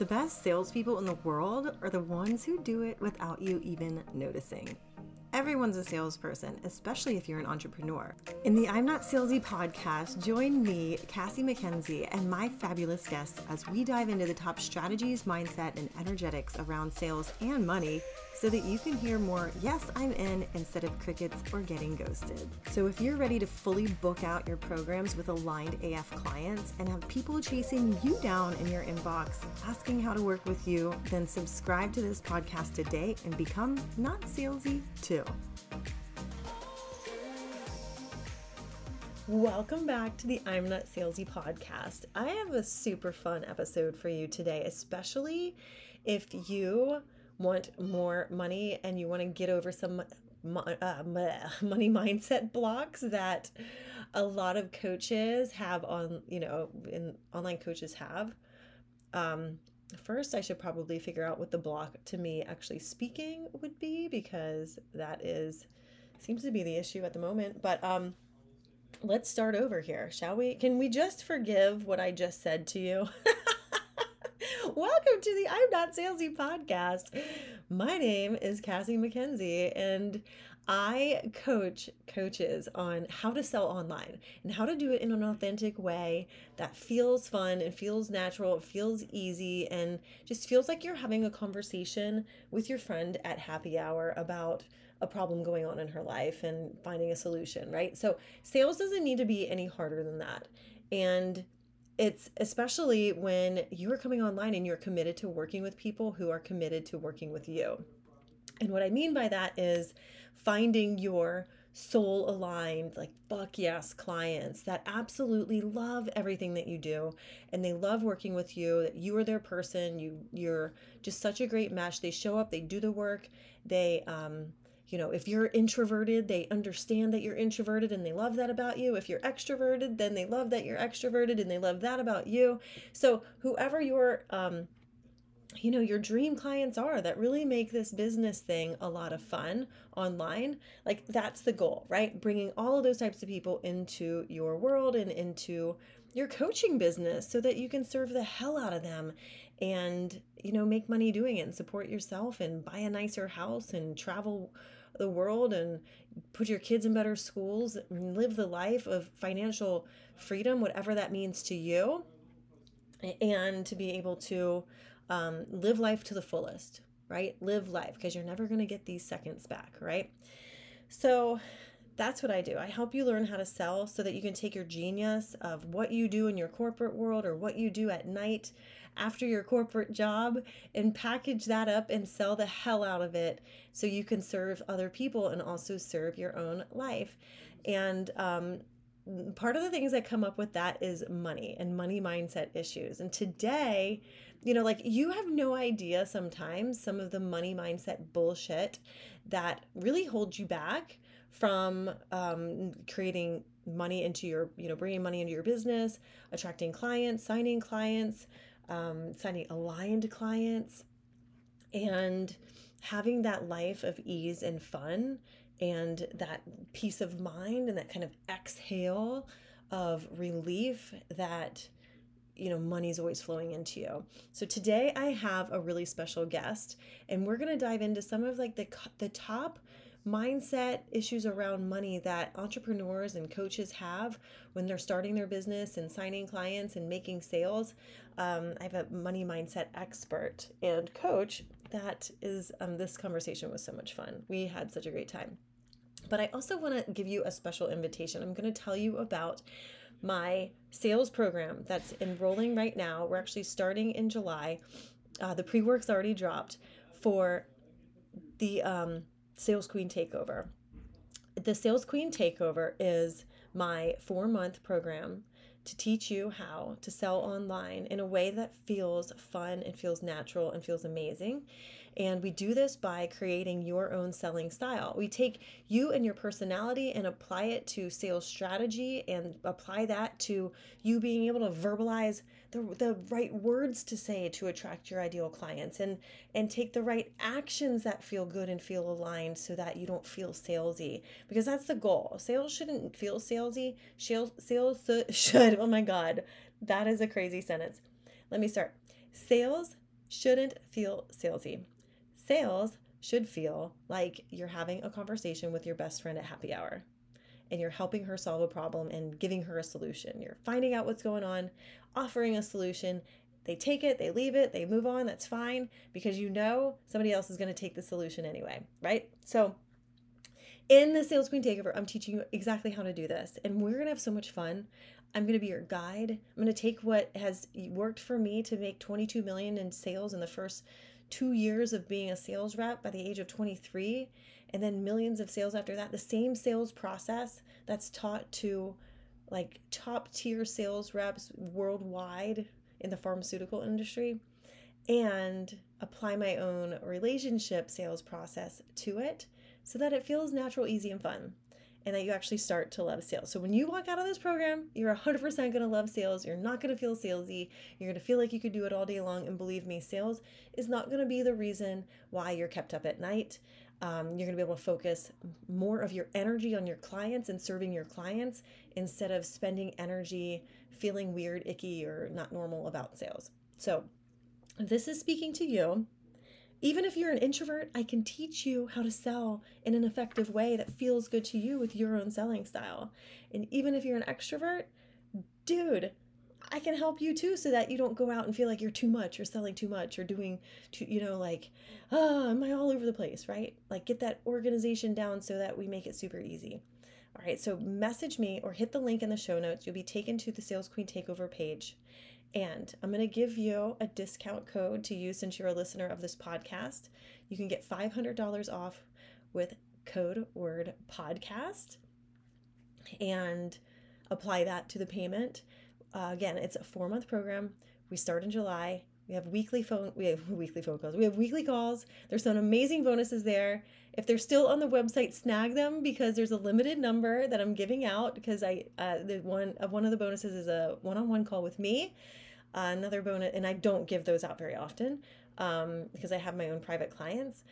The best salespeople in the world are the ones who do it without you even noticing. Everyone's a salesperson, especially if you're an entrepreneur. In the I'm Not Salesy podcast, join me, Cassie MacKenzie, and my fabulous guests as we dive into the top strategies, mindset, and energetics around sales and money so that you can hear more, yes, I'm in, instead of crickets or getting ghosted. So if you're ready to fully book out your programs with aligned AF clients and have people chasing you down in your inbox asking how to work with you, then subscribe to this podcast today and become not salesy too. Welcome back to the I'm Not Salesy podcast. I have a super fun episode for you today, especially if you want more money and you want to get over some uh, money mindset blocks that a lot of coaches have on, you know, in online coaches have. Um, first, I should probably figure out what the block to me actually speaking would be because that is seems to be the issue at the moment. But um, let's start over here, shall we? Can we just forgive what I just said to you? Welcome to the I'm Not Salesy podcast. My name is Cassie MacKenzie, and I coach coaches on how to sell online and how to do it in an authentic way that feels fun and feels natural, it feels easy, and just feels like you're having a conversation with your friend at happy hour about a problem going on in her life and finding a solution, right? So, sales doesn't need to be any harder than that. And it's especially when you are coming online and you're committed to working with people who are committed to working with you. And what I mean by that is finding your soul aligned, like fuck yes clients that absolutely love everything that you do and they love working with you, that you are their person, you you're just such a great match. They show up, they do the work, they um you know, if you're introverted, they understand that you're introverted and they love that about you. If you're extroverted, then they love that you're extroverted and they love that about you. So, whoever your um you know your dream clients are that really make this business thing a lot of fun online like that's the goal right? Bringing all of those types of people into your world and into your coaching business so that you can serve the hell out of them and you know make money doing it and support yourself and buy a nicer house and travel the world and put your kids in better schools and live the life of financial freedom, whatever that means to you, and to be able to um, live life to the fullest, right? Live life because you're never going to get these seconds back, right? So, that's what I do. I help you learn how to sell so that you can take your genius of what you do in your corporate world or what you do at night after your corporate job and package that up and sell the hell out of it so you can serve other people and also serve your own life. And um, part of the things that come up with that is money and money mindset issues. And today, you know, like you have no idea sometimes some of the money mindset bullshit that really holds you back from um, creating money into your, you know, bringing money into your business, attracting clients, signing clients, um, signing aligned clients, and having that life of ease and fun and that peace of mind and that kind of exhale of relief that you know money's always flowing into you so today i have a really special guest and we're going to dive into some of like the the top mindset issues around money that entrepreneurs and coaches have when they're starting their business and signing clients and making sales. Um, I have a money mindset expert and coach that is, um, this conversation was so much fun. We had such a great time. But I also want to give you a special invitation. I'm going to tell you about my sales program that's enrolling right now. We're actually starting in July. Uh, the pre work's already dropped for the um, Sales Queen Takeover. The Sales Queen Takeover is my four month program to teach you how to sell online in a way that feels fun and feels natural and feels amazing. And we do this by creating your own selling style. We take you and your personality and apply it to sales strategy and apply that to you being able to verbalize the, the right words to say to attract your ideal clients and and take the right actions that feel good and feel aligned so that you don't feel salesy. Because that's the goal. Sales shouldn't feel salesy. Sales sales should oh my god that is a crazy sentence. Let me start. Sales shouldn't feel salesy. Sales should feel like you're having a conversation with your best friend at happy hour and you're helping her solve a problem and giving her a solution. You're finding out what's going on, offering a solution. They take it, they leave it, they move on. That's fine because you know somebody else is going to take the solution anyway, right? So, in the Sales Queen Takeover, I'm teaching you exactly how to do this, and we're going to have so much fun. I'm going to be your guide. I'm going to take what has worked for me to make 22 million in sales in the first 2 years of being a sales rep by the age of 23 and then millions of sales after that. The same sales process that's taught to like top tier sales reps worldwide in the pharmaceutical industry and apply my own relationship sales process to it so that it feels natural, easy, and fun. And that you actually start to love sales. So when you walk out of this program, you're 100% going to love sales. You're not going to feel salesy. You're going to feel like you could do it all day long. And believe me, sales is not going to be the reason why you're kept up at night. Um, you're going to be able to focus more of your energy on your clients and serving your clients instead of spending energy feeling weird, icky, or not normal about sales. So, this is speaking to you. Even if you're an introvert, I can teach you how to sell in an effective way that feels good to you with your own selling style. And even if you're an extrovert, dude, I can help you too so that you don't go out and feel like you're too much or selling too much or doing too, you know, like, oh, am I all over the place, right? Like get that organization down so that we make it super easy. All right, so message me or hit the link in the show notes. You'll be taken to the Sales Queen Takeover page. And I'm going to give you a discount code to use since you're a listener of this podcast. You can get $500 off with code word podcast and apply that to the payment. Uh, again, it's a four month program. We start in July. We have weekly phone. We have weekly phone calls. We have weekly calls. There's some amazing bonuses there. If they're still on the website, snag them because there's a limited number that I'm giving out. Because I, uh, the one of uh, one of the bonuses is a one-on-one call with me. Uh, another bonus, and I don't give those out very often um, because I have my own private clients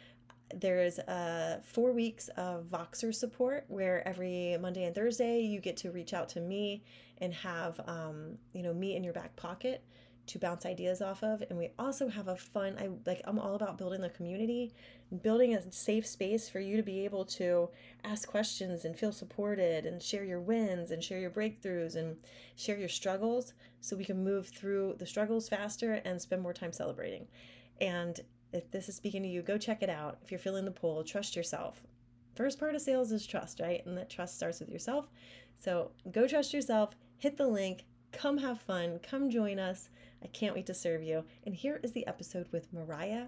there's uh, four weeks of Voxer support where every Monday and Thursday you get to reach out to me and have um, you know me in your back pocket to bounce ideas off of and we also have a fun i like i'm all about building the community building a safe space for you to be able to ask questions and feel supported and share your wins and share your breakthroughs and share your struggles so we can move through the struggles faster and spend more time celebrating and if this is speaking to you, go check it out. If you're feeling the pull, trust yourself. First part of sales is trust, right? And that trust starts with yourself. So go trust yourself, hit the link, come have fun, come join us. I can't wait to serve you. And here is the episode with Mariah.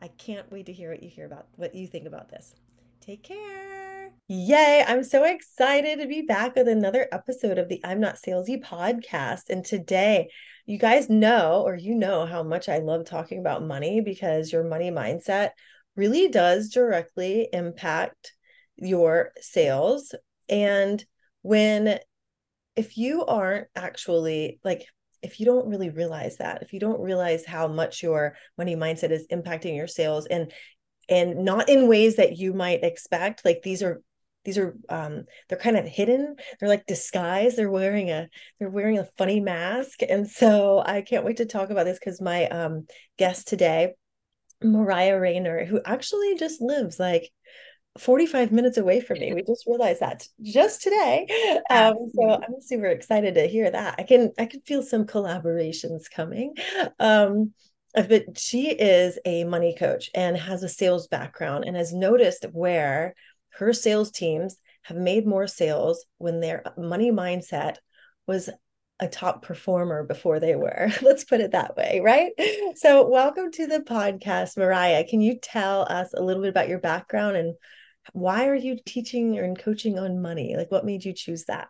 I can't wait to hear what you hear about what you think about this. Take care. Yay, I'm so excited to be back with another episode of the I'm Not Salesy podcast. And today you guys know, or you know, how much I love talking about money because your money mindset really does directly impact your sales. And when, if you aren't actually like, if you don't really realize that, if you don't realize how much your money mindset is impacting your sales and and not in ways that you might expect, like these are these are um they're kind of hidden. They're like disguised. They're wearing a they're wearing a funny mask. And so i can't wait to talk about this because my um guest today mariah raynor who actually just lives like 45 minutes away from me we just realized that just today um, so i'm super excited to hear that i can i can feel some collaborations coming um but she is a money coach and has a sales background and has noticed where her sales teams have made more sales when their money mindset was a top performer before they were. Let's put it that way, right? So, welcome to the podcast, Mariah. Can you tell us a little bit about your background and why are you teaching and coaching on money? Like, what made you choose that?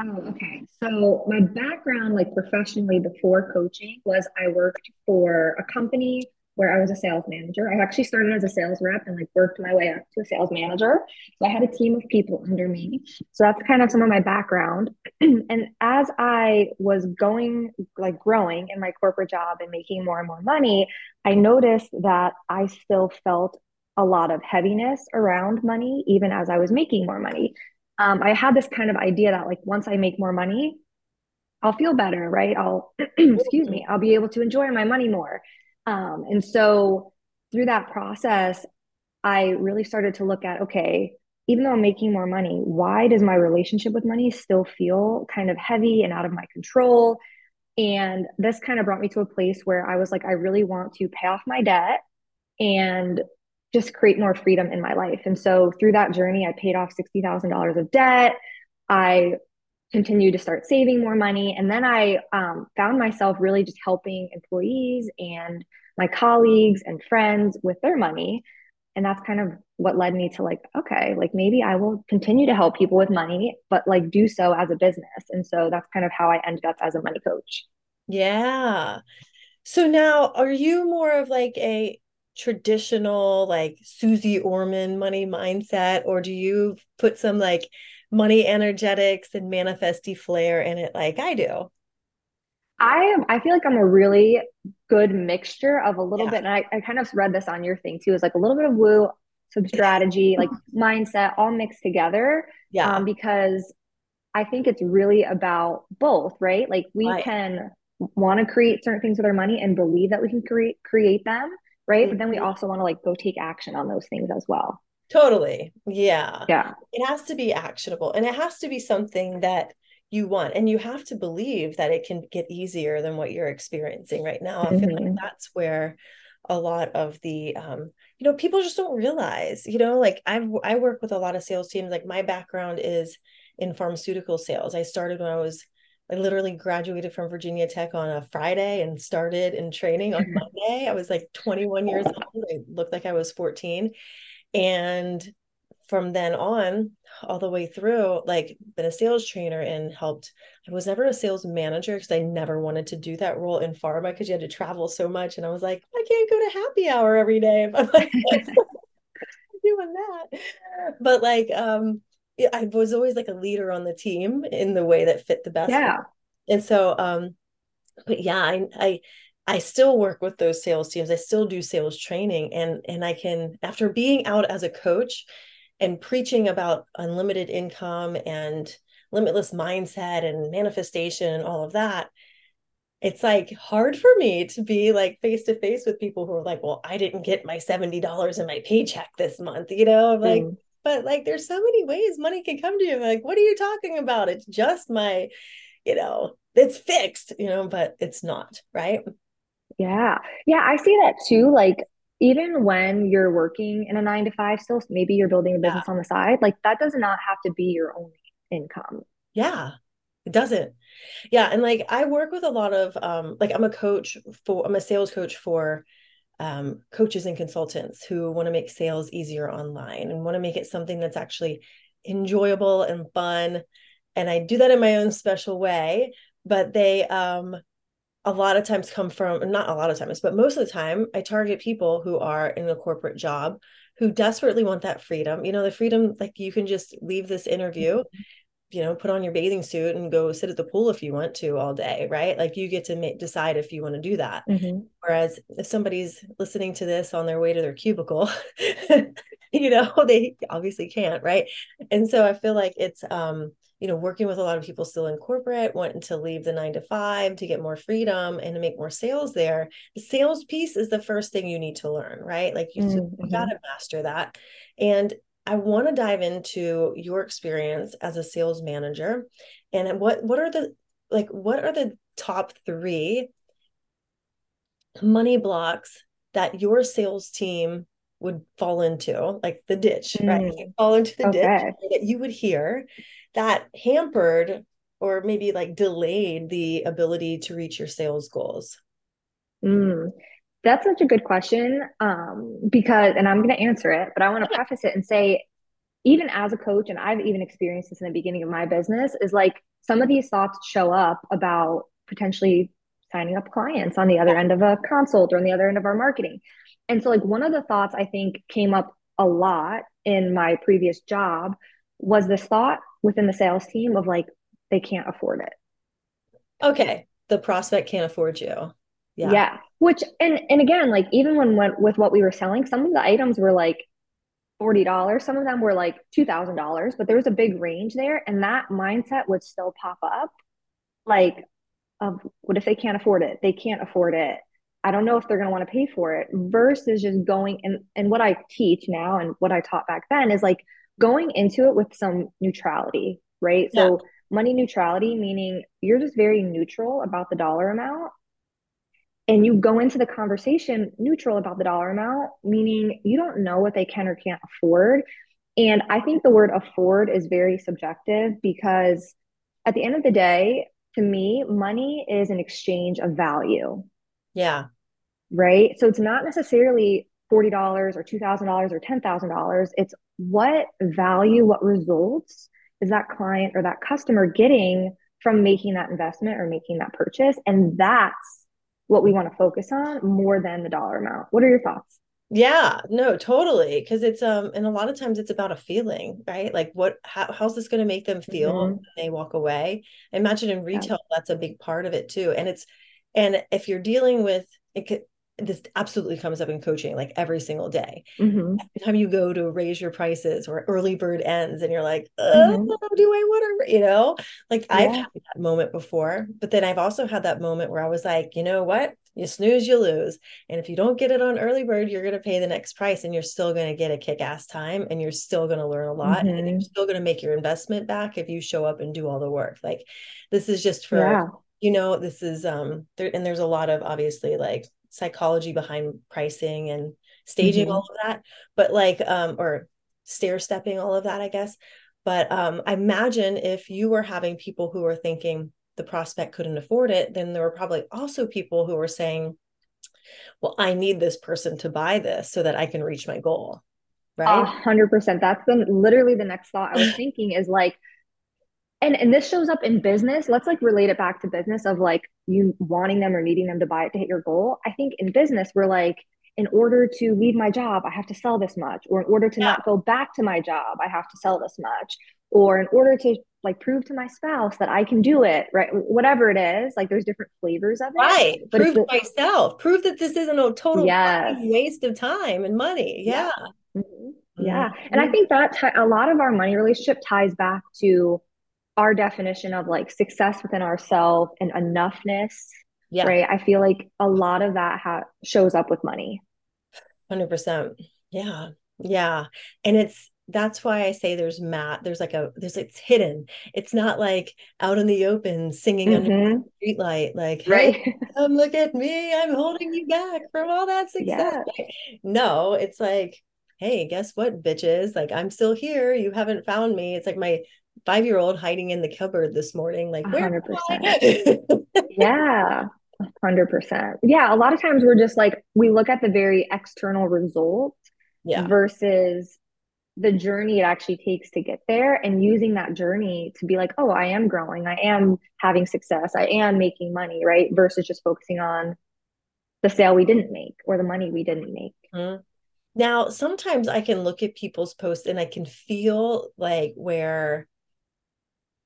Oh, okay. So, my background, like professionally before coaching, was I worked for a company where I was a sales manager. I actually started as a sales rep and like worked my way up to a sales manager. So I had a team of people under me. So that's kind of some of my background. and as I was going like growing in my corporate job and making more and more money, I noticed that I still felt a lot of heaviness around money even as I was making more money. Um, I had this kind of idea that like once I make more money, I'll feel better, right? I'll excuse me, I'll be able to enjoy my money more. Um, and so through that process, I really started to look at okay, even though I'm making more money, why does my relationship with money still feel kind of heavy and out of my control? And this kind of brought me to a place where I was like, I really want to pay off my debt and just create more freedom in my life. And so through that journey, I paid off $60,000 of debt. I continued to start saving more money. And then I um, found myself really just helping employees and my colleagues and friends with their money. And that's kind of what led me to like, okay, like maybe I will continue to help people with money, but like do so as a business. And so that's kind of how I ended up as a money coach. Yeah. So now are you more of like a traditional like Suze Orman money mindset, or do you put some like money energetics and manifesty flair in it like I do? I am I feel like I'm a really good mixture of a little yeah. bit, and I, I kind of read this on your thing too, is like a little bit of woo, some strategy, like mindset, all mixed together. Yeah. Um, because I think it's really about both, right? Like we right. can want to create certain things with our money and believe that we can create create them right? Mm-hmm. But then we mm-hmm. also want to like go take action on those things as well. Totally. Yeah. Yeah. It has to be actionable and it has to be something that you want and you have to believe that it can get easier than what you're experiencing right now. Mm-hmm. I feel like mm-hmm. that's where a lot of the um you know people just don't realize you know like i i work with a lot of sales teams like my background is in pharmaceutical sales i started when i was I literally graduated from Virginia Tech on a Friday and started in training on Monday. I was like 21 years old. I looked like I was 14. And from then on, all the way through, like been a sales trainer and helped. I was never a sales manager because I never wanted to do that role in pharma because you had to travel so much. And I was like, I can't go to happy hour every day if I'm like doing that. But like um I was always like a leader on the team in the way that fit the best. Yeah. And so, um, but yeah, I, I, I still work with those sales teams. I still do sales training and, and I can, after being out as a coach and preaching about unlimited income and limitless mindset and manifestation and all of that, it's like hard for me to be like face to face with people who are like, well, I didn't get my $70 in my paycheck this month, you know, like, mm but like there's so many ways money can come to you like what are you talking about? It's just my you know it's fixed you know but it's not right? Yeah. Yeah i see that too like even when you're working in a nine to five still maybe you're building a business yeah. on the side like that does not have to be your only income. Yeah it doesn't. Yeah and like i work with a lot of um like i'm a coach for i'm a sales coach for um, coaches and consultants who want to make sales easier online and want to make it something that's actually enjoyable and fun. And I do that in my own special way, but they um, a lot of times come from not a lot of times, but most of the time I target people who are in a corporate job who desperately want that freedom. You know, the freedom like you can just leave this interview mm-hmm you know put on your bathing suit and go sit at the pool if you want to all day right? Like you get to make, decide if you want to do that. Mm-hmm. whereas if somebody's listening to this on their way to their cubicle you know they obviously can't right? And so i feel like it's um you know working with a lot of people still in corporate wanting to leave the nine to five to get more freedom and to make more sales there. The sales piece is the first thing you need to learn right? Like you, mm-hmm. you got to master that. And I want to dive into your experience as a sales manager and what what are the like what are the top 3 money blocks that your sales team would fall into like the ditch mm. right fall into the okay. ditch that you would hear that hampered or maybe like delayed the ability to reach your sales goals mm. That's such a good question. Um, because, and I'm going to answer it, but I want to preface it and say, even as a coach, and I've even experienced this in the beginning of my business, is like some of these thoughts show up about potentially signing up clients on the other end of a consult or on the other end of our marketing. And so, like, one of the thoughts I think came up a lot in my previous job was this thought within the sales team of like, they can't afford it. Okay. The prospect can't afford you. Yeah. Yeah. Which and and again, like even when went with what we were selling, some of the items were like forty dollars. Some of them were like two thousand dollars, but there was a big range there, and that mindset would still pop up, like, of what if they can't afford it? They can't afford it. I don't know if they're going to want to pay for it versus just going and and what I teach now and what I taught back then is like going into it with some neutrality, right? Yeah. So money neutrality meaning you're just very neutral about the dollar amount and you go into the conversation neutral about the dollar amount meaning you don't know what they can or can't afford and I think the word afford is very subjective because at the end of the day, to me, money is an exchange of value. Yeah. Right. So it's not necessarily $40 or $2,000 or $10,000. It's what value, what results is that client or that customer getting from making that investment or making that purchase? And that's what we want to focus on more than the dollar amount. What are your thoughts? Yeah, no, totally. Because it's um, and a lot of times it's about a feeling, right? Like what how, how's this going to make them feel mm-hmm. when they walk away? I imagine in retail yeah. that's a big part of it too. And it's and if you're dealing with it could, this absolutely comes up in coaching like every single day. Mm-hmm. Every time you go to raise your prices or early bird ends and you're like, oh, mm-hmm. do I want to, you know, like yeah. I've had that moment before, but then I've also had that moment where I was like, you know what? You snooze, you lose. And if you don't get it on early bird, you're going to pay the next price and you're still going to get a kick ass time and you're still going to learn a lot. Mm-hmm. And you're still going to make your investment back if you show up and do all the work. Like this is just for, yeah. you know, this is, um, there, and there's a lot of obviously like psychology behind pricing and staging mm-hmm. all of that, but like, um, or stair stepping all of that, I guess. But um, I imagine if you were having people who are thinking, the prospect couldn't afford it, then there were probably also people who were saying, well, I need this person to buy this so that I can reach my goal. Right. A hundred percent. That's the literally the next thought I was thinking is like, and and this shows up in business. Let's like relate it back to business of like you wanting them or needing them to buy it to hit your goal. I think in business, we're like, in order to leave my job, I have to sell this much, or in order to yeah. not go back to my job, I have to sell this much, or in order to like prove to my spouse that I can do it, right? Whatever it is, like there's different flavors of it. Right. But prove to myself. Prove that this isn't a total yes. waste of time and money. Yeah. Yeah. Mm-hmm. yeah. And I think that t- a lot of our money relationship ties back to our definition of like success within ourselves and enoughness. Yeah. Right. I feel like a lot of that ha- shows up with money. 100%. Yeah. Yeah. And it's, that's why I say there's mat. There's like a there's it's hidden. It's not like out in the open singing mm-hmm. under the street light. Like, right, hey, come look at me. I'm holding you back from all that success. Yeah. No, it's like, hey, guess what, bitches? Like, I'm still here. You haven't found me. It's like my five year old hiding in the cupboard this morning. Like, 100%. yeah. 100%. Yeah. A lot of times we're just like, we look at the very external result yeah. versus the journey it actually takes to get there and using that journey to be like, oh, I am growing, I am having success, I am making money, right? Versus just focusing on the sale we didn't make or the money we didn't make. Mm-hmm. Now, sometimes I can look at people's posts and I can feel like where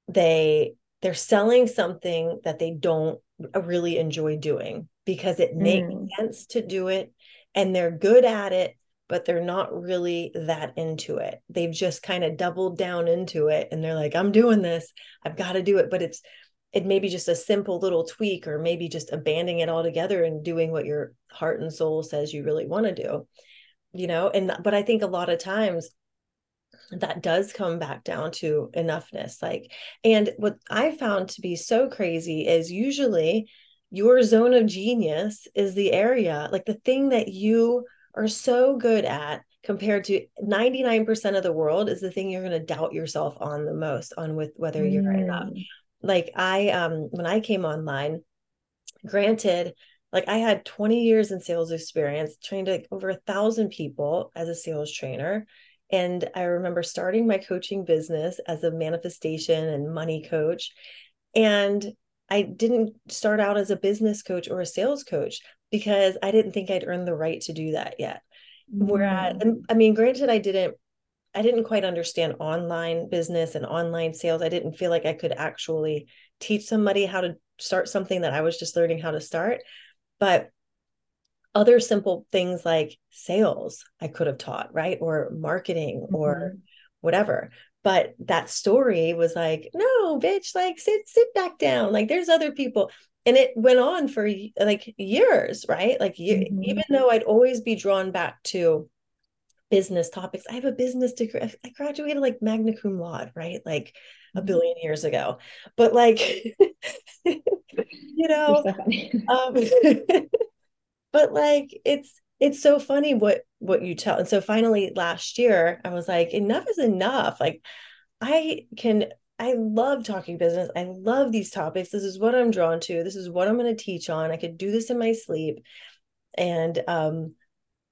they they're selling something that they don't really enjoy doing because it makes mm. sense to do it and they're good at it but they're not really that into it. They've just kind of doubled down into it and they're like, I'm doing this. I've got to do it. But it's, it may be just a simple little tweak or maybe just abandoning it altogether and doing what your heart and soul says you really want to do, you know? And, but I think a lot of times that does come back down to enoughness. Like, and what I found to be so crazy is usually your zone of genius is the area, like the thing that you are so good at compared to 99% of the world is the thing you're going to doubt yourself on the most on with whether you're mm. enough like i um when i came online granted like i had 20 years in sales experience trained like over a thousand people as a sales trainer and i remember starting my coaching business as a manifestation and money coach and i didn't start out as a business coach or a sales coach because I didn't think I'd earned the right to do that yet. Mm-hmm. Whereas, I mean, granted, I didn't, I didn't quite understand online business and online sales. I didn't feel like I could actually teach somebody how to start something that I was just learning how to start. But other simple things like sales, I could have taught, right? Or marketing mm-hmm. or whatever. but that story was like no bitch like sit sit back down like there's other people and it went on for like years right like mm-hmm. even though i'd always be drawn back to business topics i have a business degree i graduated like magna cum laude right like a mm-hmm. billion years ago but like you know so um, but like it's it's so funny what what you tell and so finally last year i was like enough is enough. Like i can i love talking business. I love these topics. This is what i'm drawn to. This is what i'm going to teach on. I could do this in my sleep. And um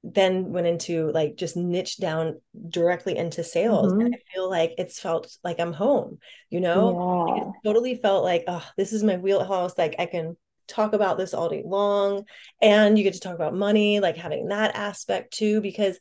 then went into like just niche down directly into sales mm-hmm. and i feel like it's felt like i'm home you know? Yeah. it totally felt like oh this is my wheelhouse. Like i can talk about this all day long and you get to talk about money like having that aspect too because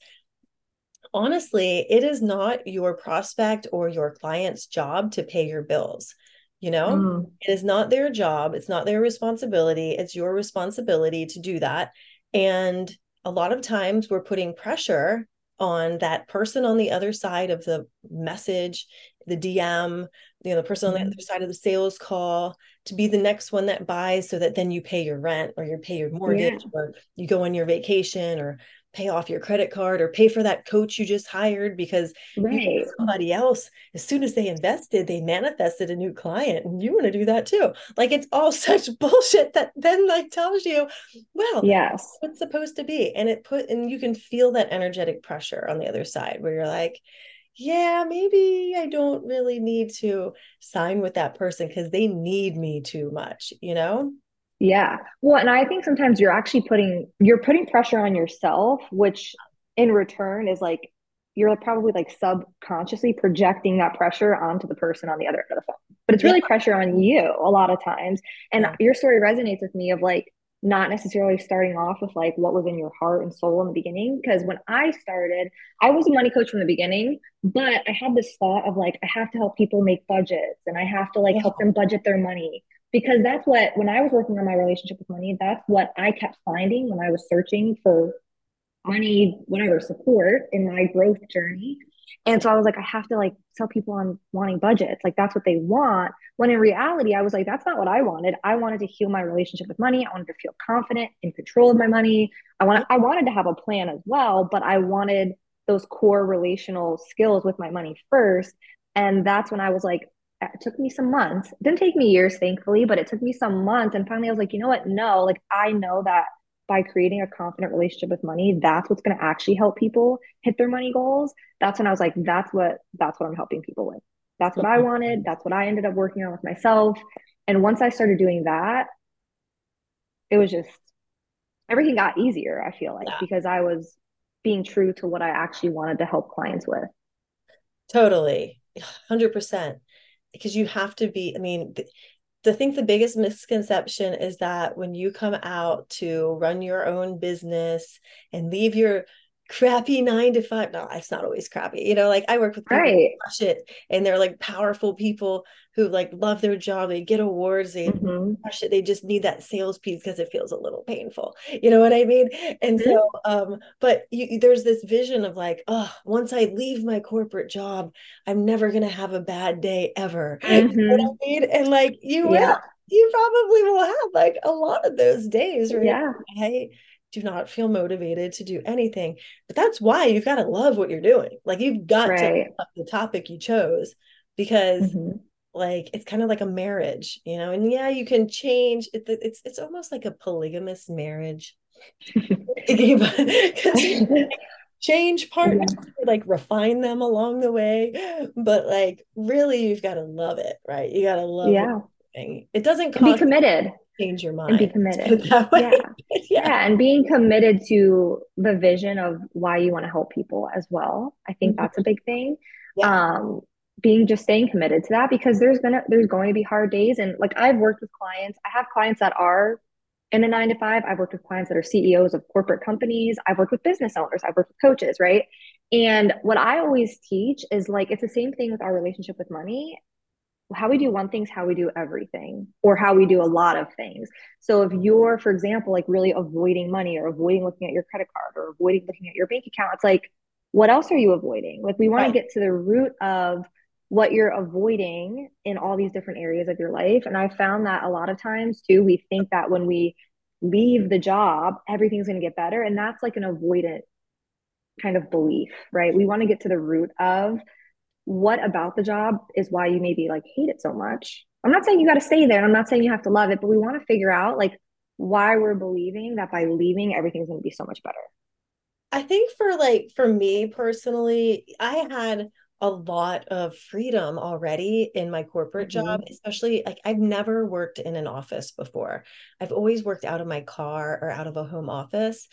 honestly it is not your prospect or your client's job to pay your bills you know mm. it is not their job it's not their responsibility it's your responsibility to do that and a lot of times we're putting pressure on that person on the other side of the message the dm you know the person on the mm-hmm. other side of the sales call to be the next one that buys so that then you pay your rent or you pay your mortgage yeah. or you go on your vacation or pay off your credit card or pay for that coach you just hired because right. somebody else as soon as they invested they manifested a new client and you want to do that too like it's all such bullshit that then like tells you well yes it's supposed to be and it put and you can feel that energetic pressure on the other side where you're like yeah, maybe I don't really need to sign with that person because they need me too much, you know? Yeah. Well, and I think sometimes you're actually putting you're putting pressure on yourself, which in return is like you're probably like subconsciously projecting that pressure onto the person on the other end of the phone. But it's really yeah. pressure on you a lot of times. And yeah. your story resonates with me of like not necessarily starting off with like what was in your heart and soul in the beginning. Because when I started, I was a money coach from the beginning, but I had this thought of like, I have to help people make budgets and I have to like help them budget their money. Because that's what, when I was working on my relationship with money, that's what I kept finding when I was searching for money, whatever support in my growth journey. And so I was like, I have to like tell people on wanting budgets. Like that's what they want. When in reality, I was like, that's not what I wanted. I wanted to heal my relationship with money. I wanted to feel confident in control of my money. I wanted, I wanted to have a plan as well, but I wanted those core relational skills with my money first. And that's when I was like, uh, it took me some months. It didn't take me years, thankfully, but it took me some months. And finally, I was like, you know what? No, like I know that by creating a confident relationship with money, that's what's going to actually help people hit their money goals. That's when I was like, that's what that's what I'm helping people with. That's what I wanted. That's what I ended up working on with myself. And once I started doing that, it was just everything got easier, I feel like, yeah. because I was being true to what I actually wanted to help clients with. Totally. 100%. Because you have to be, I mean, I think the biggest misconception is that when you come out to run your own business and leave your crappy nine to five. No, it's not always crappy. You know, like I work with people right. crush it and they're like powerful people who like love their job. They get awards, they mm-hmm. crush it. They just need that sales piece because it feels a little painful. You know what I mean? And mm-hmm. so um, but you, there's this vision of like, oh, once I leave my corporate job, I'm never gonna have a bad day ever. Mm-hmm. You know what I mean? And like you yeah. will you probably will have like a lot of those days, right? Yeah. I do not feel motivated to do anything. But that's why you've got to love what you're doing. Like you've got right. to love the topic you chose because mm-hmm. like it's kind of like a marriage, you know. And yeah, you can change. It, it's it's almost like a polygamous marriage. change partners, like refine them along the way, but like really, you've got to love it, right? You got to love yeah. It doesn't be committed change your mind and be committed yeah. yeah. yeah and being committed to the vision of why you want to help people as well i think mm-hmm. that's a big thing yeah. um being just staying committed to that because there's gonna there's going to be hard days and like i've worked with clients i have clients that are in a nine to five i've worked with clients that are ceos of corporate companies i've worked with business owners i've worked with coaches right and what i always teach is like it's the same thing with our relationship with money how we do one thing's how we do everything or how we do a lot of things so if you're for example like really avoiding money or avoiding looking at your credit card or avoiding looking at your bank account it's like what else are you avoiding like we want right. to get to the root of what you're avoiding in all these different areas of your life. And I found that a lot of times too, we think that when we leave the job, everything's going to get better. And that's like an avoidant kind of belief, right? We want to get to the root of what about the job is why you maybe like hate it so much. I'm not saying you got to stay there and I'm not saying you have to love it, but we want to figure out like why we're believing that by leaving everything's going to be so much better. I think for like for me personally, I had a lot of freedom already in my corporate mm-hmm. job, especially like I've never worked in an office before. I've always worked out of my car or out of a home office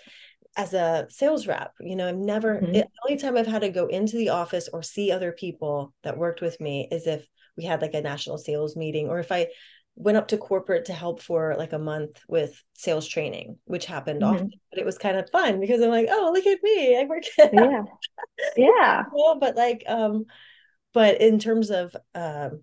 as a sales rep. You know, I've never, mm-hmm. it, the only time I've had to go into the office or see other people that worked with me is if we had like a national sales meeting or if I went up to corporate to help for like a month with sales training, which happened mm-hmm. often, but it was kind of fun because I'm like, oh, look at me. I work. yeah. Yeah. well, but like, um, but in terms of, um,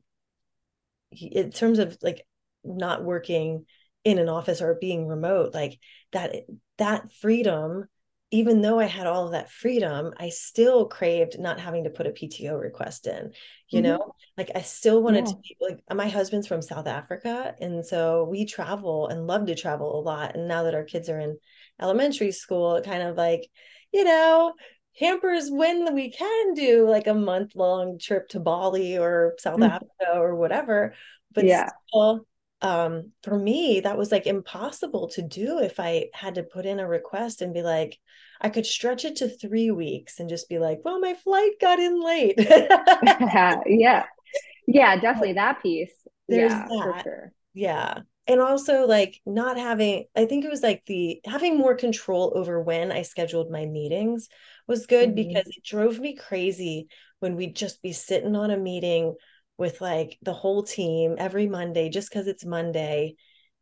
in terms of like not working in an office or being remote, like that, that freedom even though I had all of that freedom, I still craved not having to put a PTO request in. You mm-hmm. know, like I still wanted yeah. to be like my husband's from South Africa. And so we travel and love to travel a lot. And now that our kids are in elementary school, it kind of like, you know, hampers when we can do like a month long trip to Bali or South mm-hmm. Africa or whatever. But yeah. still, um, for me, that was like impossible to do if I had to put in a request and be like, I could stretch it to three weeks and just be like, well, my flight got in late. yeah. Yeah, definitely that piece. There's yeah, that. Sure. Yeah. And also like not having, I think it was like the having more control over when I scheduled my meetings was good mm-hmm. because it drove me crazy when we'd just be sitting on a meeting with like the whole team every Monday just because it's Monday.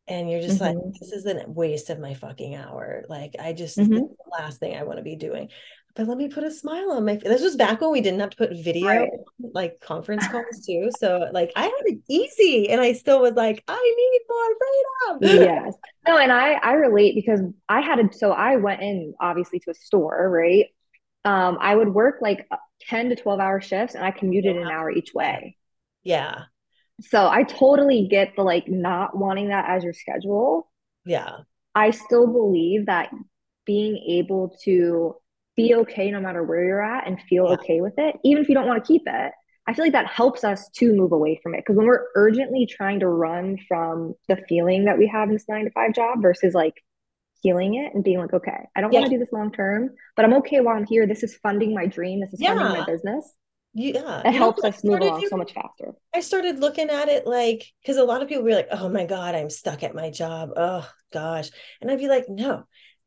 And you're just mm-hmm. like, this is a waste of my fucking hour. Like, I just, mm-hmm. the last thing I want to be doing. But let me put a smile on my face. This was back when we didn't have to put video, right. like conference calls too. So, like, I had it easy and I still was like, I need more freedom. Yes. No, and I, I relate because I had to, so I went in obviously to a store, right? Um, I would work like 10 to 12 hour shifts and I commuted an hour each way. Yeah. So I totally get the like not wanting that as your schedule. Yeah. I still believe that being able to be okay no matter where you're at and feel yeah. okay with it, even if you don't want to keep it, I feel like that helps us to move away from it. Because when we're urgently trying to run from the feeling that we have in this nine to five job versus like healing it and being like, okay, I don't yeah. want to do this long term, but I'm okay while I'm here. This is funding my dream. This is yeah. funding my business yeah it helps us move along so much faster. I started looking at it like because a lot of people were like oh my god i'm stuck at my job. Oh gosh. And i'd be like no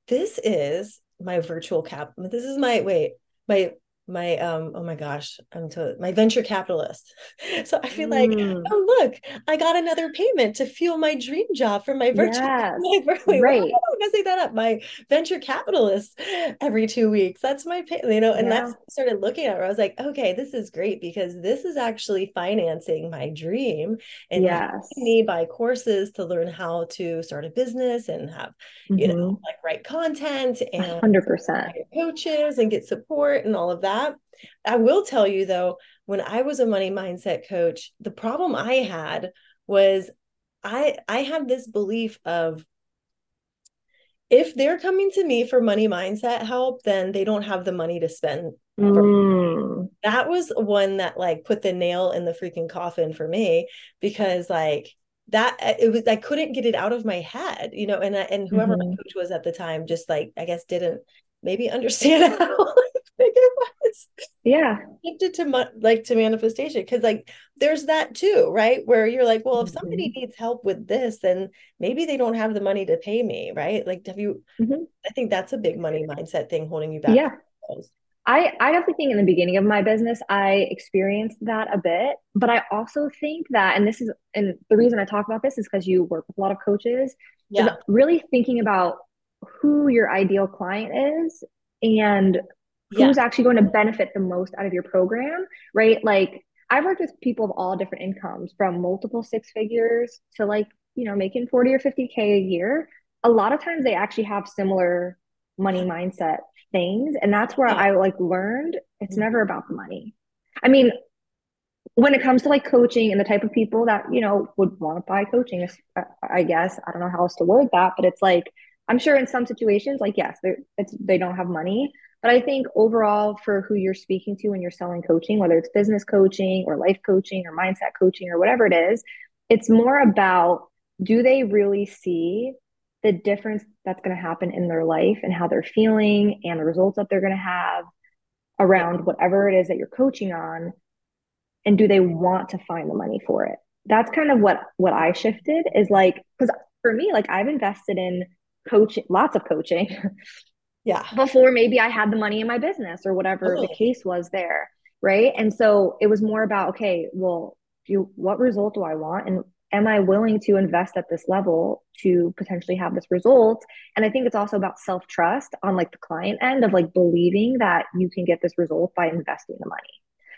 this is my virtual cap this is my wait my my um oh my gosh i'm to my venture capitalist so i feel like mm. oh look i got another payment to fuel my dream job for my virtual yes. my, right i'm gonna say that up my venture capitalist every two weeks that's my pay you know and yeah. that's I started looking at it i was like okay this is great because this is actually financing my dream and yes. me buy courses to learn how to start a business and have mm-hmm. you know mm-hmm. like write content and 100% coaches and get support and all of that that. I will tell you though, when I was a money mindset coach, the problem I had was I I had this belief of if they're coming to me for money mindset help, then they don't have the money to spend. Mm. That was one that like put the nail in the freaking coffin for me because like that it was I couldn't get it out of my head, you know, and and whoever mm-hmm. my coach was at the time just like I guess didn't maybe understand how big it was. Yeah. Shifted to like to manifestation because like there's that too, right? Where you're like, well, if somebody mm-hmm. needs help with this, then maybe they don't have the money to pay me, right? Like, have you? Mm-hmm. I think that's a big money mindset thing holding you back. Yeah. I, I definitely think in the beginning of my business, I experienced that a bit. But I also think that, and this is, and the reason I talk about this is because you work with a lot of coaches, yeah. really thinking about who your ideal client is and who's yeah. actually going to benefit the most out of your program, right? Like I've worked with people of all different incomes from multiple six figures to like, you know, making 40 or 50K a year. A lot of times they actually have similar money mindset things. And that's where I like learned it's mm-hmm. never about the money. I mean, when it comes to like coaching and the type of people that you know would want to buy coaching i guess i don't know how else to word that but it's like i'm sure in some situations like yes it's they don't have money but i think overall for who you're speaking to when you're selling coaching whether it's business coaching or life coaching or mindset coaching or whatever it is it's more about do they really see the difference that's going to happen in their life and how they're feeling and the results that they're going to have around whatever it is that you're coaching on and do they want to find the money for it? That's kind of what what i shifted is like because for me like i've invested in coaching lots of coaching yeah before maybe i had the money in my business or whatever the case was there right and so it was more about okay well do what result do i want and am I willing to invest at this level to potentially have this result? And I think it's also about self trust on like the client end of like believing that you can get this result by investing the money.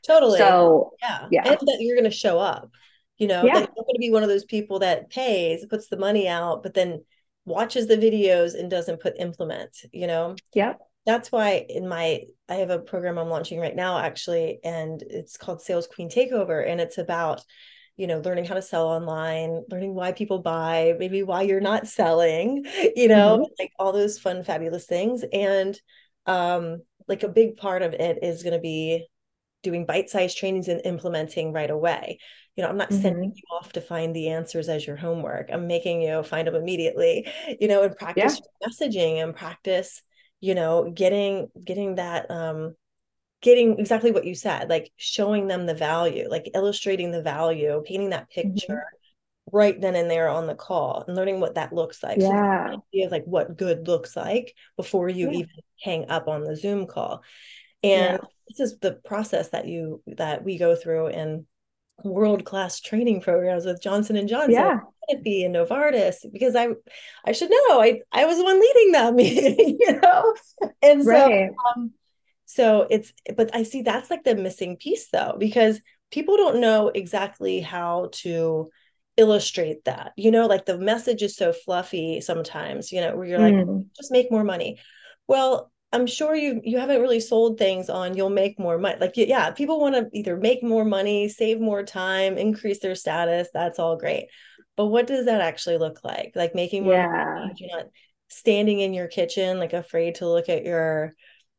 Totally. So yeah, yeah, and that you're going to show up. You know, yeah. you're going to be one of those people that pays, puts the money out, but then watches the videos and doesn't put implement. You know. Yep. That's why in my I have a program I'm launching right now actually, and it's called Sales Queen Takeover, and it's about you know learning how to sell online learning why people buy maybe why you're not selling you know mm-hmm. like all those fun fabulous things and um like a big part of it is going to be doing bite-sized trainings and implementing right away you know i'm not mm-hmm. sending you off to find the answers as your homework i'm making you find them immediately you know and practice yeah. messaging and practice you know getting getting that um getting exactly what you said, like showing them the value, like illustrating the value, painting that mm-hmm. picture mm-hmm. right then and there on the call and learning what that looks like. Yeah. So idea of like what good looks like before you yeah. even hang up on the Zoom call. And yeah. this is the process that you that we go through in world class training programs with Johnson and Johnson, yeah. and Novartis, because I I should know I I was the one leading that meeting, you know, and so right. um, so it's, but I see that's like the missing piece though, because people don't know exactly how to illustrate that. You know, like the message is so fluffy sometimes, you know, where you're like, mm. just make more money. Well, I'm sure you you haven't really sold things on you'll make more money. Like yeah, people want to either make more money, save more time, increase their status. That's all great. But what does that actually look like? Like making more yeah. money, you're not standing in your kitchen like afraid to look at your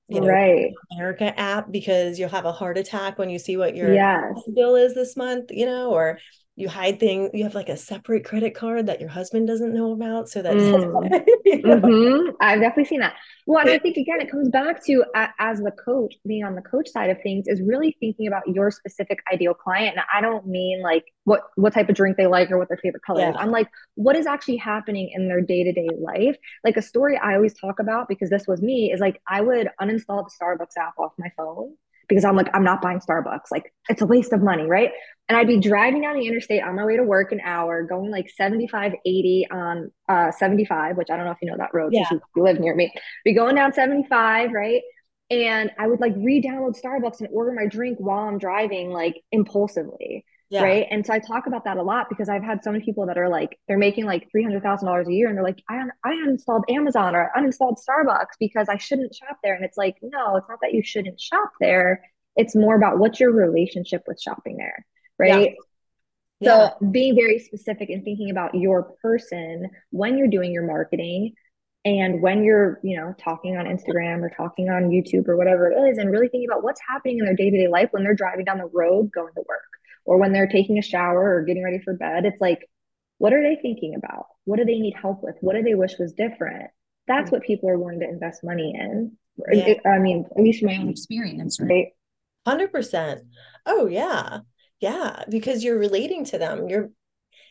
you know, right. America app because you'll have a heart attack when you see what your yes. bill is this month, you know, or you hide things you have like a separate credit card that your husband doesn't know about so that mm. you know? mm-hmm. i've definitely seen that well and i think again it comes back to uh, as the coach being on the coach side of things is really thinking about your specific ideal client and i don't mean like what what type of drink they like or what their favorite color yeah. is i'm like what is actually happening in their day-to-day life like a story i always talk about because this was me is like i would uninstall the starbucks app off my phone because I'm like, I'm not buying Starbucks. Like, it's a waste of money, right? And I'd be driving down the interstate on my way to work an hour, going like 75, 80 on uh, 75, which I don't know if you know that road yeah. you live near me. Be going down 75, right? And I would like re download Starbucks and order my drink while I'm driving, like impulsively. Yeah. Right. And so I talk about that a lot because I've had so many people that are like, they're making like $300,000 a year and they're like, I, un- I uninstalled Amazon or I uninstalled Starbucks because I shouldn't shop there. And it's like, no, it's not that you shouldn't shop there. It's more about what's your relationship with shopping there. Right. Yeah. So being very specific and thinking about your person when you're doing your marketing and when you're, you know, talking on Instagram or talking on YouTube or whatever it is, and really thinking about what's happening in their day to day life when they're driving down the road going to work or when they're taking a shower or getting ready for bed. It's like, what are they thinking about? What do they need help with? What do they wish was different? That's mm-hmm. what people are willing to invest money in. Yeah. I mean, at least my own experience, right? 100%. Oh, yeah. Yeah. Because you're relating to them. You're,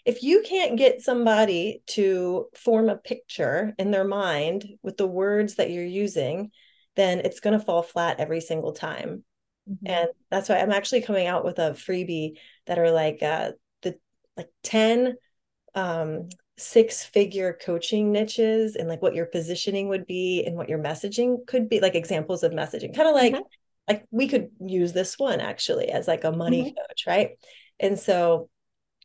if you can't get somebody to form a picture in their mind with the words that you're using, then it's going to fall flat every single time. Mm-hmm. And that's why I'm actually coming out with a freebie that are like uh, the like 10 um, six figure coaching niches and like what your positioning would be and what your messaging could be like examples of messaging kind of like mm-hmm. like we could use this one actually as like a money mm-hmm. coach right and so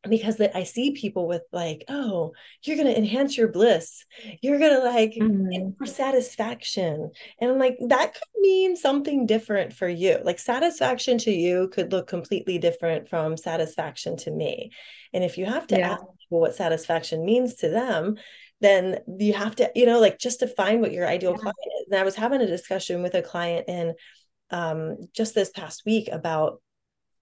because that I see people with like, oh, you're gonna enhance your bliss, you're gonna like Mhm. for satisfaction, and I'm like, that could mean something different for you. Like satisfaction to you could look completely different from satisfaction to me, and if you have to Yeah. ask people what satisfaction means to them, then you have to, you know, like just define what your ideal Yeah. client is. And I was having a discussion with a client in um, just this past week about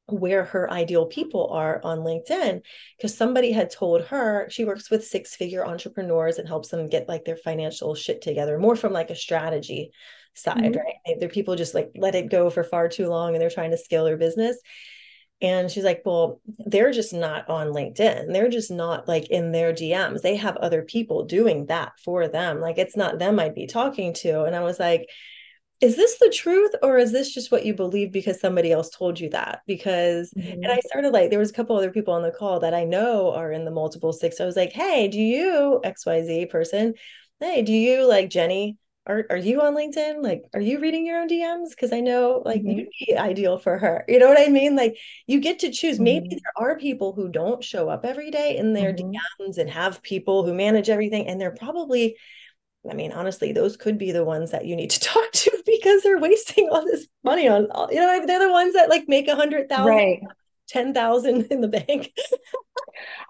where her ideal people are on LinkedIn because somebody had told her she works with six figure entrepreneurs and helps them get like their financial shit together more from like a strategy side, Mhm. right? They're people just like let it go for far too long and they're trying to scale their business. And she's like, well, they're just not on LinkedIn. They're just not like in their DMs. They have other people doing that for them. Like it's not them I'd be talking to. And I was like, is this the truth or is this just what you believe because somebody else told you that because Mhm. and i started like there was a couple other people on the call that i know are in the multiple six i was like hey do you xyz person hey do you like jenny are, are you on linkedin like are you reading your own dms because i know like Mhm. you'd be ideal for her you know what i mean like you get to choose maybe Mhm. there are people who don't show up every day in their Mhm. dms and have people who manage everything and they're probably I mean, honestly, those could be the ones that you need to talk to because they're wasting all this money on, you know, they're the ones that like make a hundred thousand, Right. ten thousand in the bank.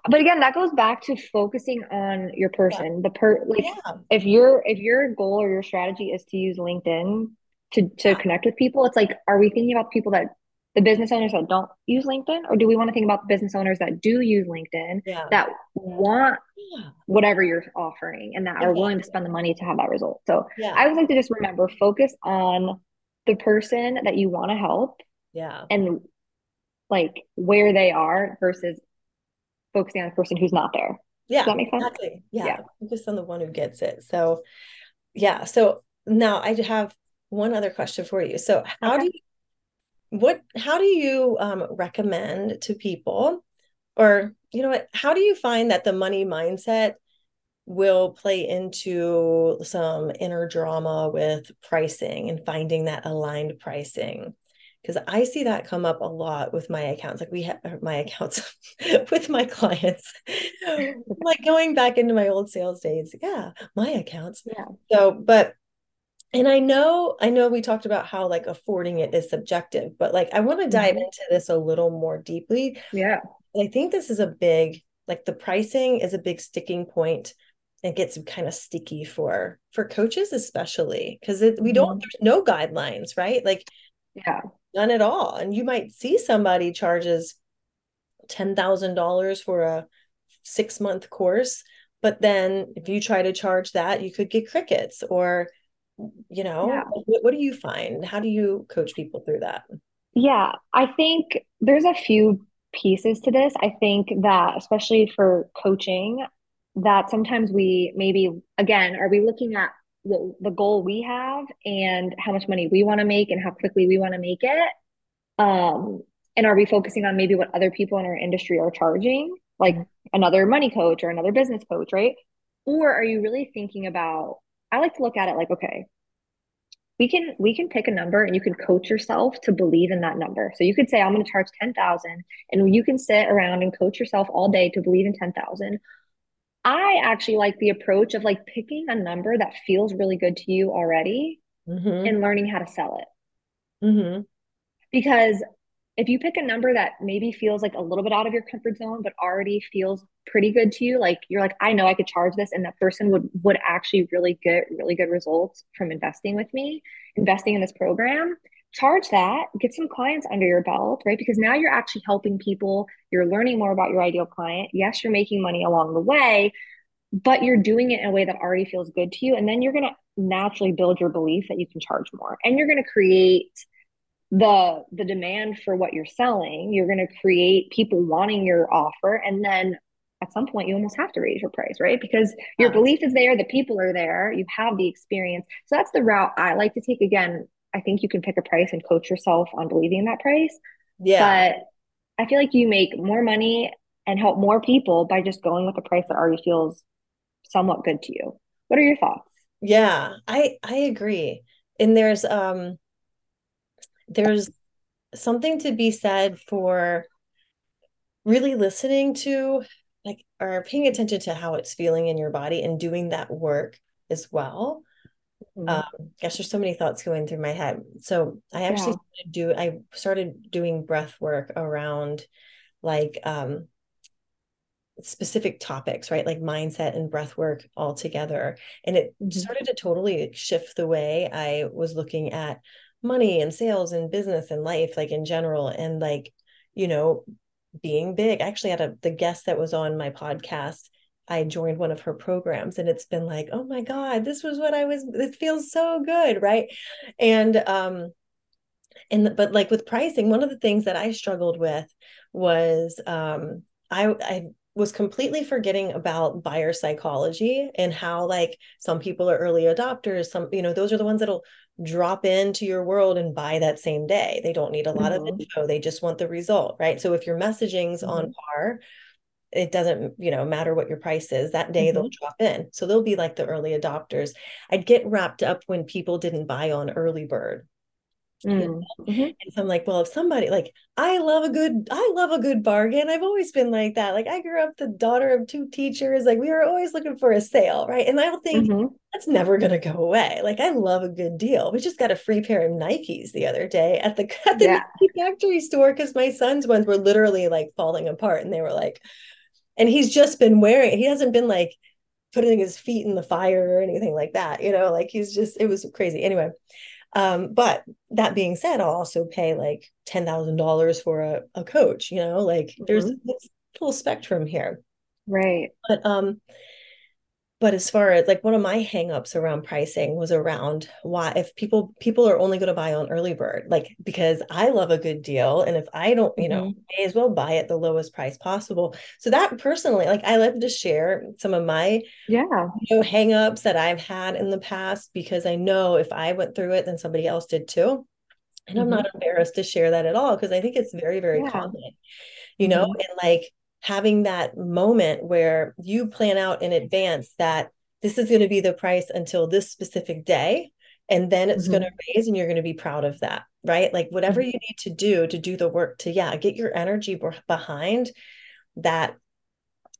But again, that goes back to focusing on your person. The per like Yeah, if your if your goal or your strategy is to use LinkedIn to to Yeah. connect with people, it's like, are we thinking about people that the business owners that don't use LinkedIn, or do we want to think about the business owners that do use LinkedIn yeah, that want yeah, whatever you're offering and that are willing to spend the money to have that result? So yeah, I would like to just remember, focus on the person that you want to help yeah, and like where they are versus focusing on the person who's not there. yeah, that make sense? exactly. Yeah, Yeah. focus on the one who gets it. So, yeah. So now I have one other question for you. So, how Okay. do you, what, how do you um, recommend to people, or you know what, how do you find that the money mindset will play into some inner drama with pricing and finding that aligned pricing? Because I see that come up a lot with my accounts. Like we have my accounts with my clients. like going back into my old sales days. Yeah, my accounts. Yeah. So, but and I know, I know we talked about how like affording it is subjective, but like I want to dive Mhm. into this a little more deeply. Yeah. I think this is a big, like the pricing is a big sticking and gets kind of sticky for for coaches, especially because we don't. Mhm. There's no guidelines, right? Like Yeah. none at all. And you might see somebody charges ten thousand dollars for a six month course, but then if you try to charge that, you could get crickets. Or, you know, Yeah. what, what do you find? How do you coach people through that? Yeah. I think there's a few pieces to this. I think that, especially for coaching, that sometimes we maybe, again, are we looking at what the goal we have and how much money we want to make and how quickly we want to make it? Um, and are we focusing on maybe what other people in our industry are charging, like another money coach or another business coach, right? Or are you really thinking about, I like to look at it like, okay, we can we can pick a number and you can coach yourself to believe in that number. So you could say, I'm going to charge 10,000 and you can sit around and coach yourself all day to believe in 10,000. I actually like the approach of like picking a number that feels really good to you already Mm-hmm. and learning how to sell it. Mm-hmm. Because if you pick a number that maybe feels like a little bit out of your comfort zone, but already feels pretty good to you, like you're like, I know I could charge this, and that person would would actually really get really good results from investing with me, investing in this program. Charge that, get some clients under your belt, right? Because now you're actually helping people. You're learning more about your ideal client. Yes, you're making money along the way, but you're doing it in a way that already feels good to you. And then you're going to naturally build your belief that you can charge more. And you're going to create the the demand for what you're selling. You're going to create people wanting your offer and then at some point you almost have to raise your price, right? Because your belief is there, the people are there, you have the experience. So that's the route I like to take again. I think you can pick a price and coach yourself on believing in that price. Yeah. But I feel like you make more money and help more people by just going with a price that already feels somewhat good to you. What are your thoughts? Yeah, I I agree. And there's um there's something to be said for really listening to like or paying attention to how it's feeling in your body and doing that work as well mm-hmm. um gosh there's so many thoughts going through my head so i actually yeah. do i started doing breath work around like um specific topics right like mindset and breath work all together and it mm-hmm. started to totally shift the way i was looking at money and sales and business and life like in general and like you know being big. I actually had a the guest that was on my podcast. I joined one of her programs and it's been like, oh my God, this was what I was, it feels so good. Right. And um, and but like with pricing, one of the things that I struggled with was um I I was completely forgetting about buyer psychology and how like some people are early adopters some you know those are the ones that'll drop into your world and buy that same day they don't need a lot mm-hmm. of info they just want the result right so if your messaging's mm-hmm. on par it doesn't you know matter what your price is that day mm-hmm. they'll drop in so they'll be like the early adopters i'd get wrapped up when people didn't buy on early bird Mm. Mm-hmm. And so I'm like, well, if somebody like I love a good, I love a good bargain. I've always been like that. Like I grew up the daughter of two teachers. Like we were always looking for a sale, right? And I don't think mm-hmm. that's never gonna go away. Like I love a good deal. We just got a free pair of Nikes the other day at the at the yeah. Factory store because my son's ones were literally like falling apart, and they were like, and he's just been wearing. He hasn't been like putting his feet in the fire or anything like that. You know, like he's just it was crazy. Anyway. Um, but that being said, I'll also pay like ten thousand dollars for a, a coach. You know, like mm-hmm. there's a full spectrum here. Right. But um, but as far as like one of my hangups around pricing was around why if people people are only going to buy on early bird like because i love a good deal and if i don't you know mm-hmm. may as well buy at the lowest price possible so that personally like i love to share some of my yeah you know hangups that i've had in the past because i know if i went through it then somebody else did too and mm-hmm. i'm not embarrassed to share that at all because i think it's very very yeah. common you know mm-hmm. and like having that moment where you plan out in advance that this is going to be the price until this specific day and then it's mm-hmm. going to raise and you're going to be proud of that right like whatever mm-hmm. you need to do to do the work to yeah get your energy behind that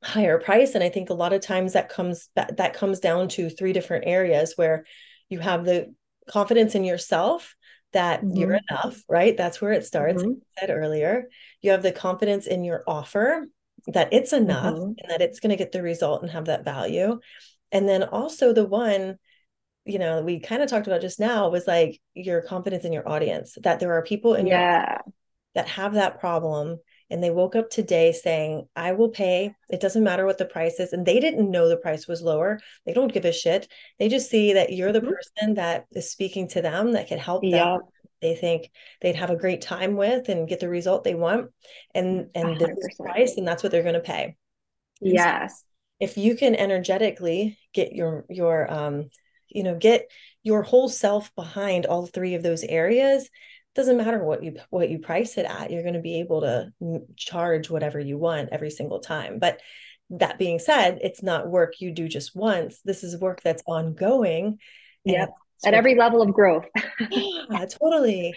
higher price and i think a lot of times that comes that, that comes down to three different areas where you have the confidence in yourself that mm-hmm. you're enough right that's where it starts mm-hmm. said earlier you have the confidence in your offer that it's enough mm-hmm. and that it's going to get the result and have that value. And then also the one, you know, we kind of talked about just now was like your confidence in your audience, that there are people in yeah. your that have that problem and they woke up today saying i will pay it doesn't matter what the price is and they didn't know the price was lower they don't give a shit they just see that you're the mm-hmm. person that is speaking to them that can help them they think they'd have a great time with and get the result they want and and 100%. this price and that's what they're going to pay. Yes so if you can energetically get your your um you know get your whole self behind all three of those areas doesn't matter what you what you price it at you're going to be able to charge whatever you want every single time. But that being said it's not work you do just once. This is work that's ongoing yeah at every level of growth. yeah, totally.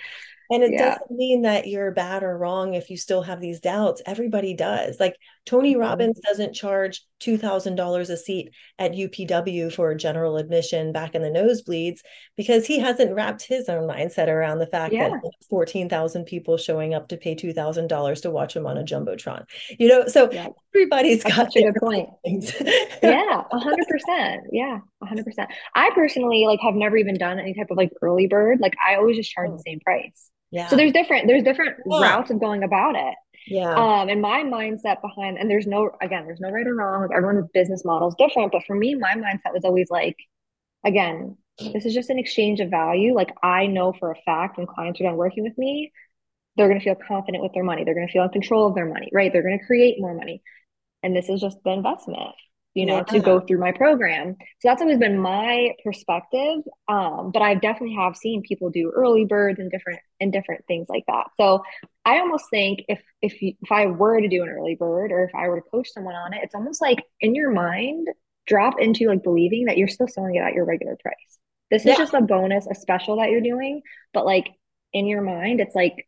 And it yeah. doesn't mean that you're bad or wrong if you still have these doubts. Everybody does. Like Tony mm-hmm. Robbins doesn't charge $2,000 a seat at UPW for general admission back in the nosebleeds because he hasn't wrapped his own mindset around the fact yeah. that 14,000 people showing up to pay $2,000 to watch him on a Jumbotron. You know, so yeah. everybody's That's got a good point. yeah, 100%. Yeah, 100%. I personally like have never even done any type of like early bird. Like I always just charge oh. the same price. Yeah. So there's different there's different yeah. routes of going about it. Yeah. Um, and my mindset behind and there's no again, there's no right or wrong. Like everyone's business model is different. But for me, my mindset was always like, again, this is just an exchange of value. Like I know for a fact when clients are done working with me, they're gonna feel confident with their money. They're gonna feel in control of their money, right? They're gonna create more money. And this is just the investment you know, yeah. to go through my program. So that's always been my perspective. Um, but I definitely have seen people do early birds and different and different things like that. So I almost think if if you, if I were to do an early bird or if I were to coach someone on it, it's almost like in your mind drop into like believing that you're still selling it at your regular price. This is yeah. just a bonus, a special that you're doing, but like in your mind, it's like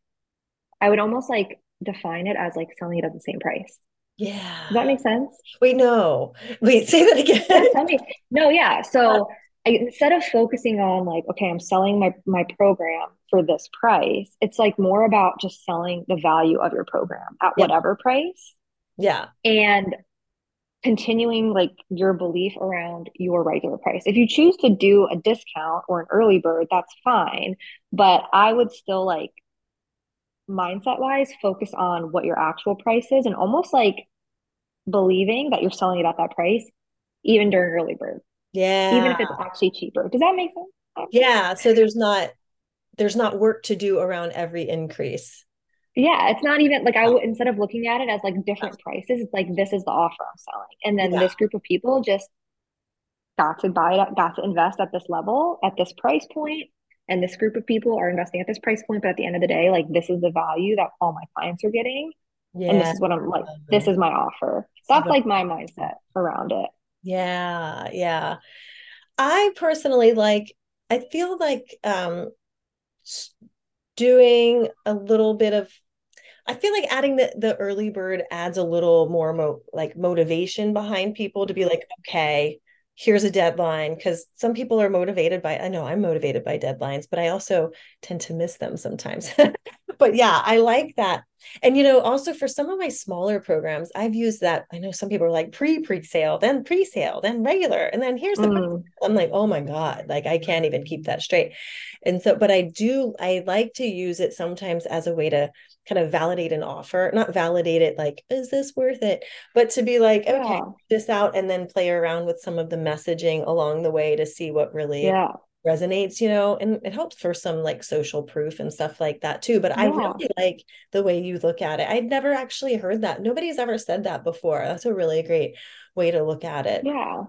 I would almost like define it as like selling it at the same price. Yeah. Does that make sense? Wait, no. Wait, say that again. Yeah, me. No, yeah. So I, instead of focusing on like, okay, I'm selling my my program for this price, it's like more about just selling the value of your program at Yeah. whatever price Yeah. and continuing like your belief around your regular price. If you choose to do a discount or an early bird, that's fine. But I would still like mindset wise focus on what your actual price is and almost like believing that you're selling it at that price even during early bird, Yeah. even if it's actually cheaper. Does that make sense? Yeah. So there's not there's not work to do around every increase. Yeah, it's not even like I would instead of looking at it as like different prices, it's like this is the offer I'm selling. And then Yeah. this group of people just got to buy it, got to invest at this level, at this price point, and this group of people are investing at this price point, but at the end of the day, like this is the value that all my clients are getting, and this is what I'm like, this mm-hmm. is my offer. That's like my mindset around it. Yeah, yeah. I personally like, I feel like um doing a little bit of I feel like adding the the early bird adds a little more mo like motivation behind people to be like, okay, here's a deadline because some people are motivated by I know I'm motivated by deadlines, but I also tend to miss them sometimes. But yeah, I like that. And you know, also for some of my smaller programs, I've used that. I know some people are like pre pre-sale, then pre-sale, then regular, and then here's the Mm, I'm like, oh my God, like I can't even keep that straight. And so, but I do, I like to use it sometimes as a way to kind of validate an offer, not validate it like, is this worth it? But to be like, okay, yeah, this out and then play around with some of the messaging along the way to see what really yeah, resonates, you know, and it helps for some like social proof and stuff like that too. But I really like the way you look at it. I'd never actually heard that. Nobody's ever said that before. That's a really great way to look at it. yeah.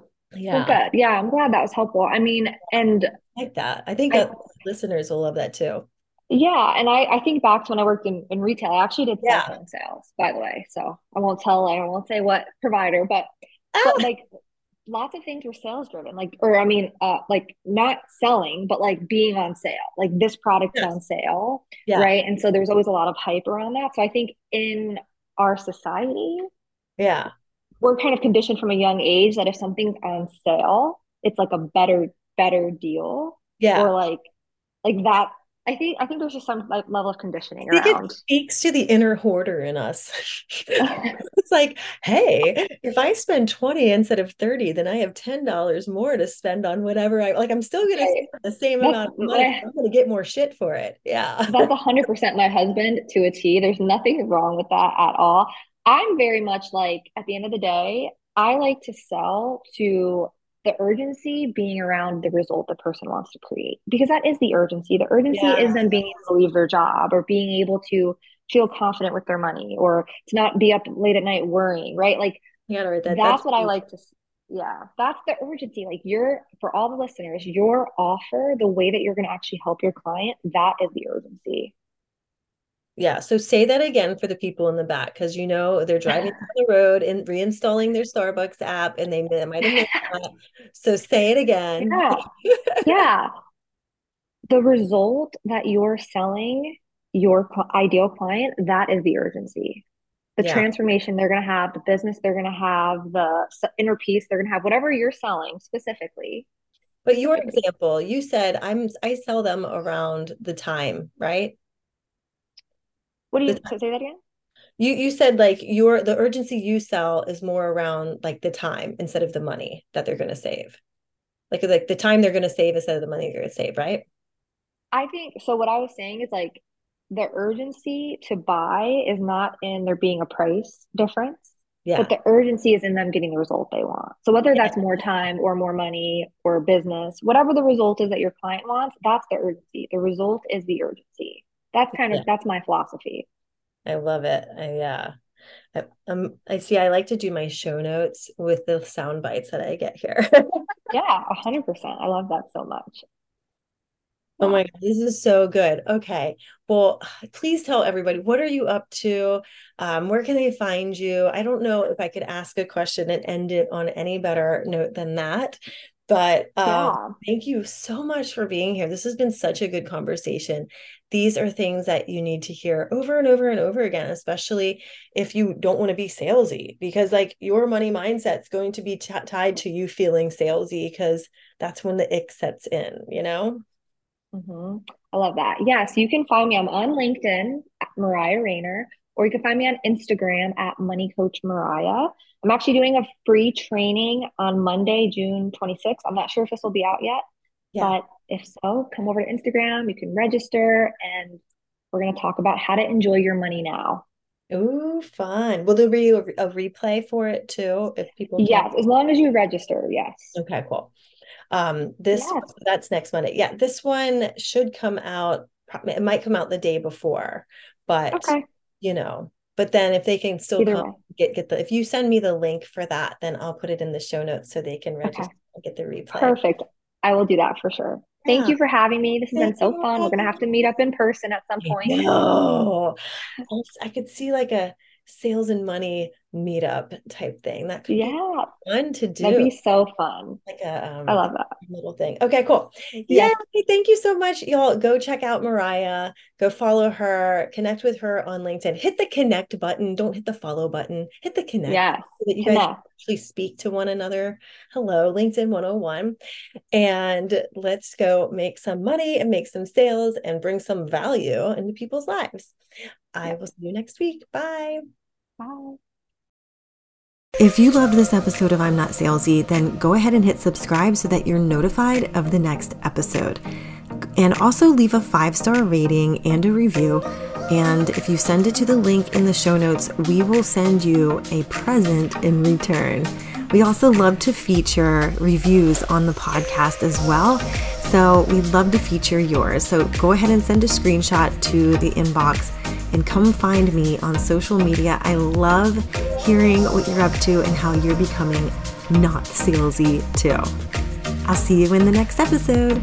Well, Yeah, good. Yeah, I'm glad that was helpful. I mean, and I like that. I think I, that listeners will love that too. Yeah, and I, I think back to when I worked in, in retail. I actually did cell Yeah. phone sales, by the way. So I won't tell, I won't say what provider, but but Ah, like lots of things were sales driven. Like, or I mean, uh, like not selling, but like being on sale. Like this product's yes. on sale, Yeah. right? And so there's always a lot of hype around that. So I think in our society, Yeah. we're kind of conditioned from a young age that if something's on sale, it's like a better, better deal. Yeah. Or like like that. I think I think there's just some like level of conditioning I think it speaks to the inner hoarder in us. It's like, hey, if I spend 20 instead of 30, then I have $10 more to spend on whatever I like. I'm still gonna Right. spend the same That's amount of money. my I'm gonna get more shit for it. Yeah. that's a hundred percent my husband to a T. There's nothing wrong with that at all. I'm very much like at the end of the day, I like to sell to the urgency being around the result the person wants to create because that is the urgency. The urgency Yeah. is them being able to leave their job or being able to feel confident with their money or to not be up late at night worrying, right? Like You that. that's That's what I like to, yeah, that's the urgency. Like your, for all the listeners, your offer, the way that you're going to actually help your client, that is the urgency. Yeah. So say that again for the people in the back because you know they're driving down the road and reinstalling their Starbucks app and they, they might have missed that. So say it again. Yeah, yeah. The result that you're selling your ideal client, that is the urgency. The Yeah. transformation they're going to have, the business they're going to have, the inner peace they're going to have, whatever you're selling specifically. But your example, you said I'm I sell them around the time, right? What do you so say that again? You you said like your the urgency you sell is more around like the time instead of the money that they're going to save. Like like the time they're going to save instead of the money they're going to save, right? I think so. What I was saying is like the urgency to buy is not in there being a price difference, Yeah. but the urgency is in them getting the result they want. So whether that's more time or more money or business, whatever the result is that your client wants, that's the urgency. The result is the urgency. That's kind Yeah. of that's my philosophy. I love it. I, yeah. I, um, I see. I like to do my show notes with the sound bites that I get here. Yeah, a hundred percent. I love that so much. Oh my God, this is so good. Okay. Well, please tell everybody, what are you up to? Um, where can they find you? I don't know if I could ask a question and end it on any better note than that. But um, yeah. thank you so much for being here. This has been such a good conversation. These are things that you need to hear over and over and over again, especially if you don't want to be salesy, because like your money mindset's going to be t- tied to you feeling salesy because that's when the ick sets in, you know? Mm-hmm. I love that. Yes, yeah, so you can find me. I'm on LinkedIn at Mariah Raynor, or you can find me on Instagram at Money Coach Mariah. I'm actually doing a free training on Monday, June 26th. I'm not sure if this will be out yet, yeah. but if so, come over to Instagram. You can register, and we're going to talk about how to enjoy your money now. Ooh, fun. Will there be a, a replay for it too? If people, yes, as long as you register, yes. Okay, cool. Um, this yes. that's next Monday. Yeah, this one should come out. It might come out the day before, but okay. you know, but then if they can still come, get get the if you send me the link for that, then I'll put it in the show notes so they can register okay. and get the replay. Perfect. I will do that for sure. Thank you for having me. This has Thank been so fun. We're gonna have to meet up in person at some point. Oh, I could see like a sales and money meetup type thing. That could yeah. be fun to do. That'd be so fun. Like a um, I love that little thing. Okay, cool. Yeah. Thank you so much. Y'all go check out Mariah. Go follow her. Connect with her on LinkedIn. Hit the connect button. Don't hit the follow button. Hit the connect. Yeah. So that you connect. guys actually speak to one another. Hello, LinkedIn 101. And let's go make some money and make some sales and bring some value into people's lives. I will see you next week. Bye. Bye. If you loved this episode of I'm Not Salesy, then go ahead and hit subscribe so that you're notified of the next episode. And also leave a five star rating and a review. And if you send it to the link in the show notes, we will send you a present in return. We also love to feature reviews on the podcast as well. So we'd love to feature yours. So go ahead and send a screenshot to the inbox and come find me on social media. I love hearing what you're up to and how you're becoming not salesy too. I'll see you in the next episode.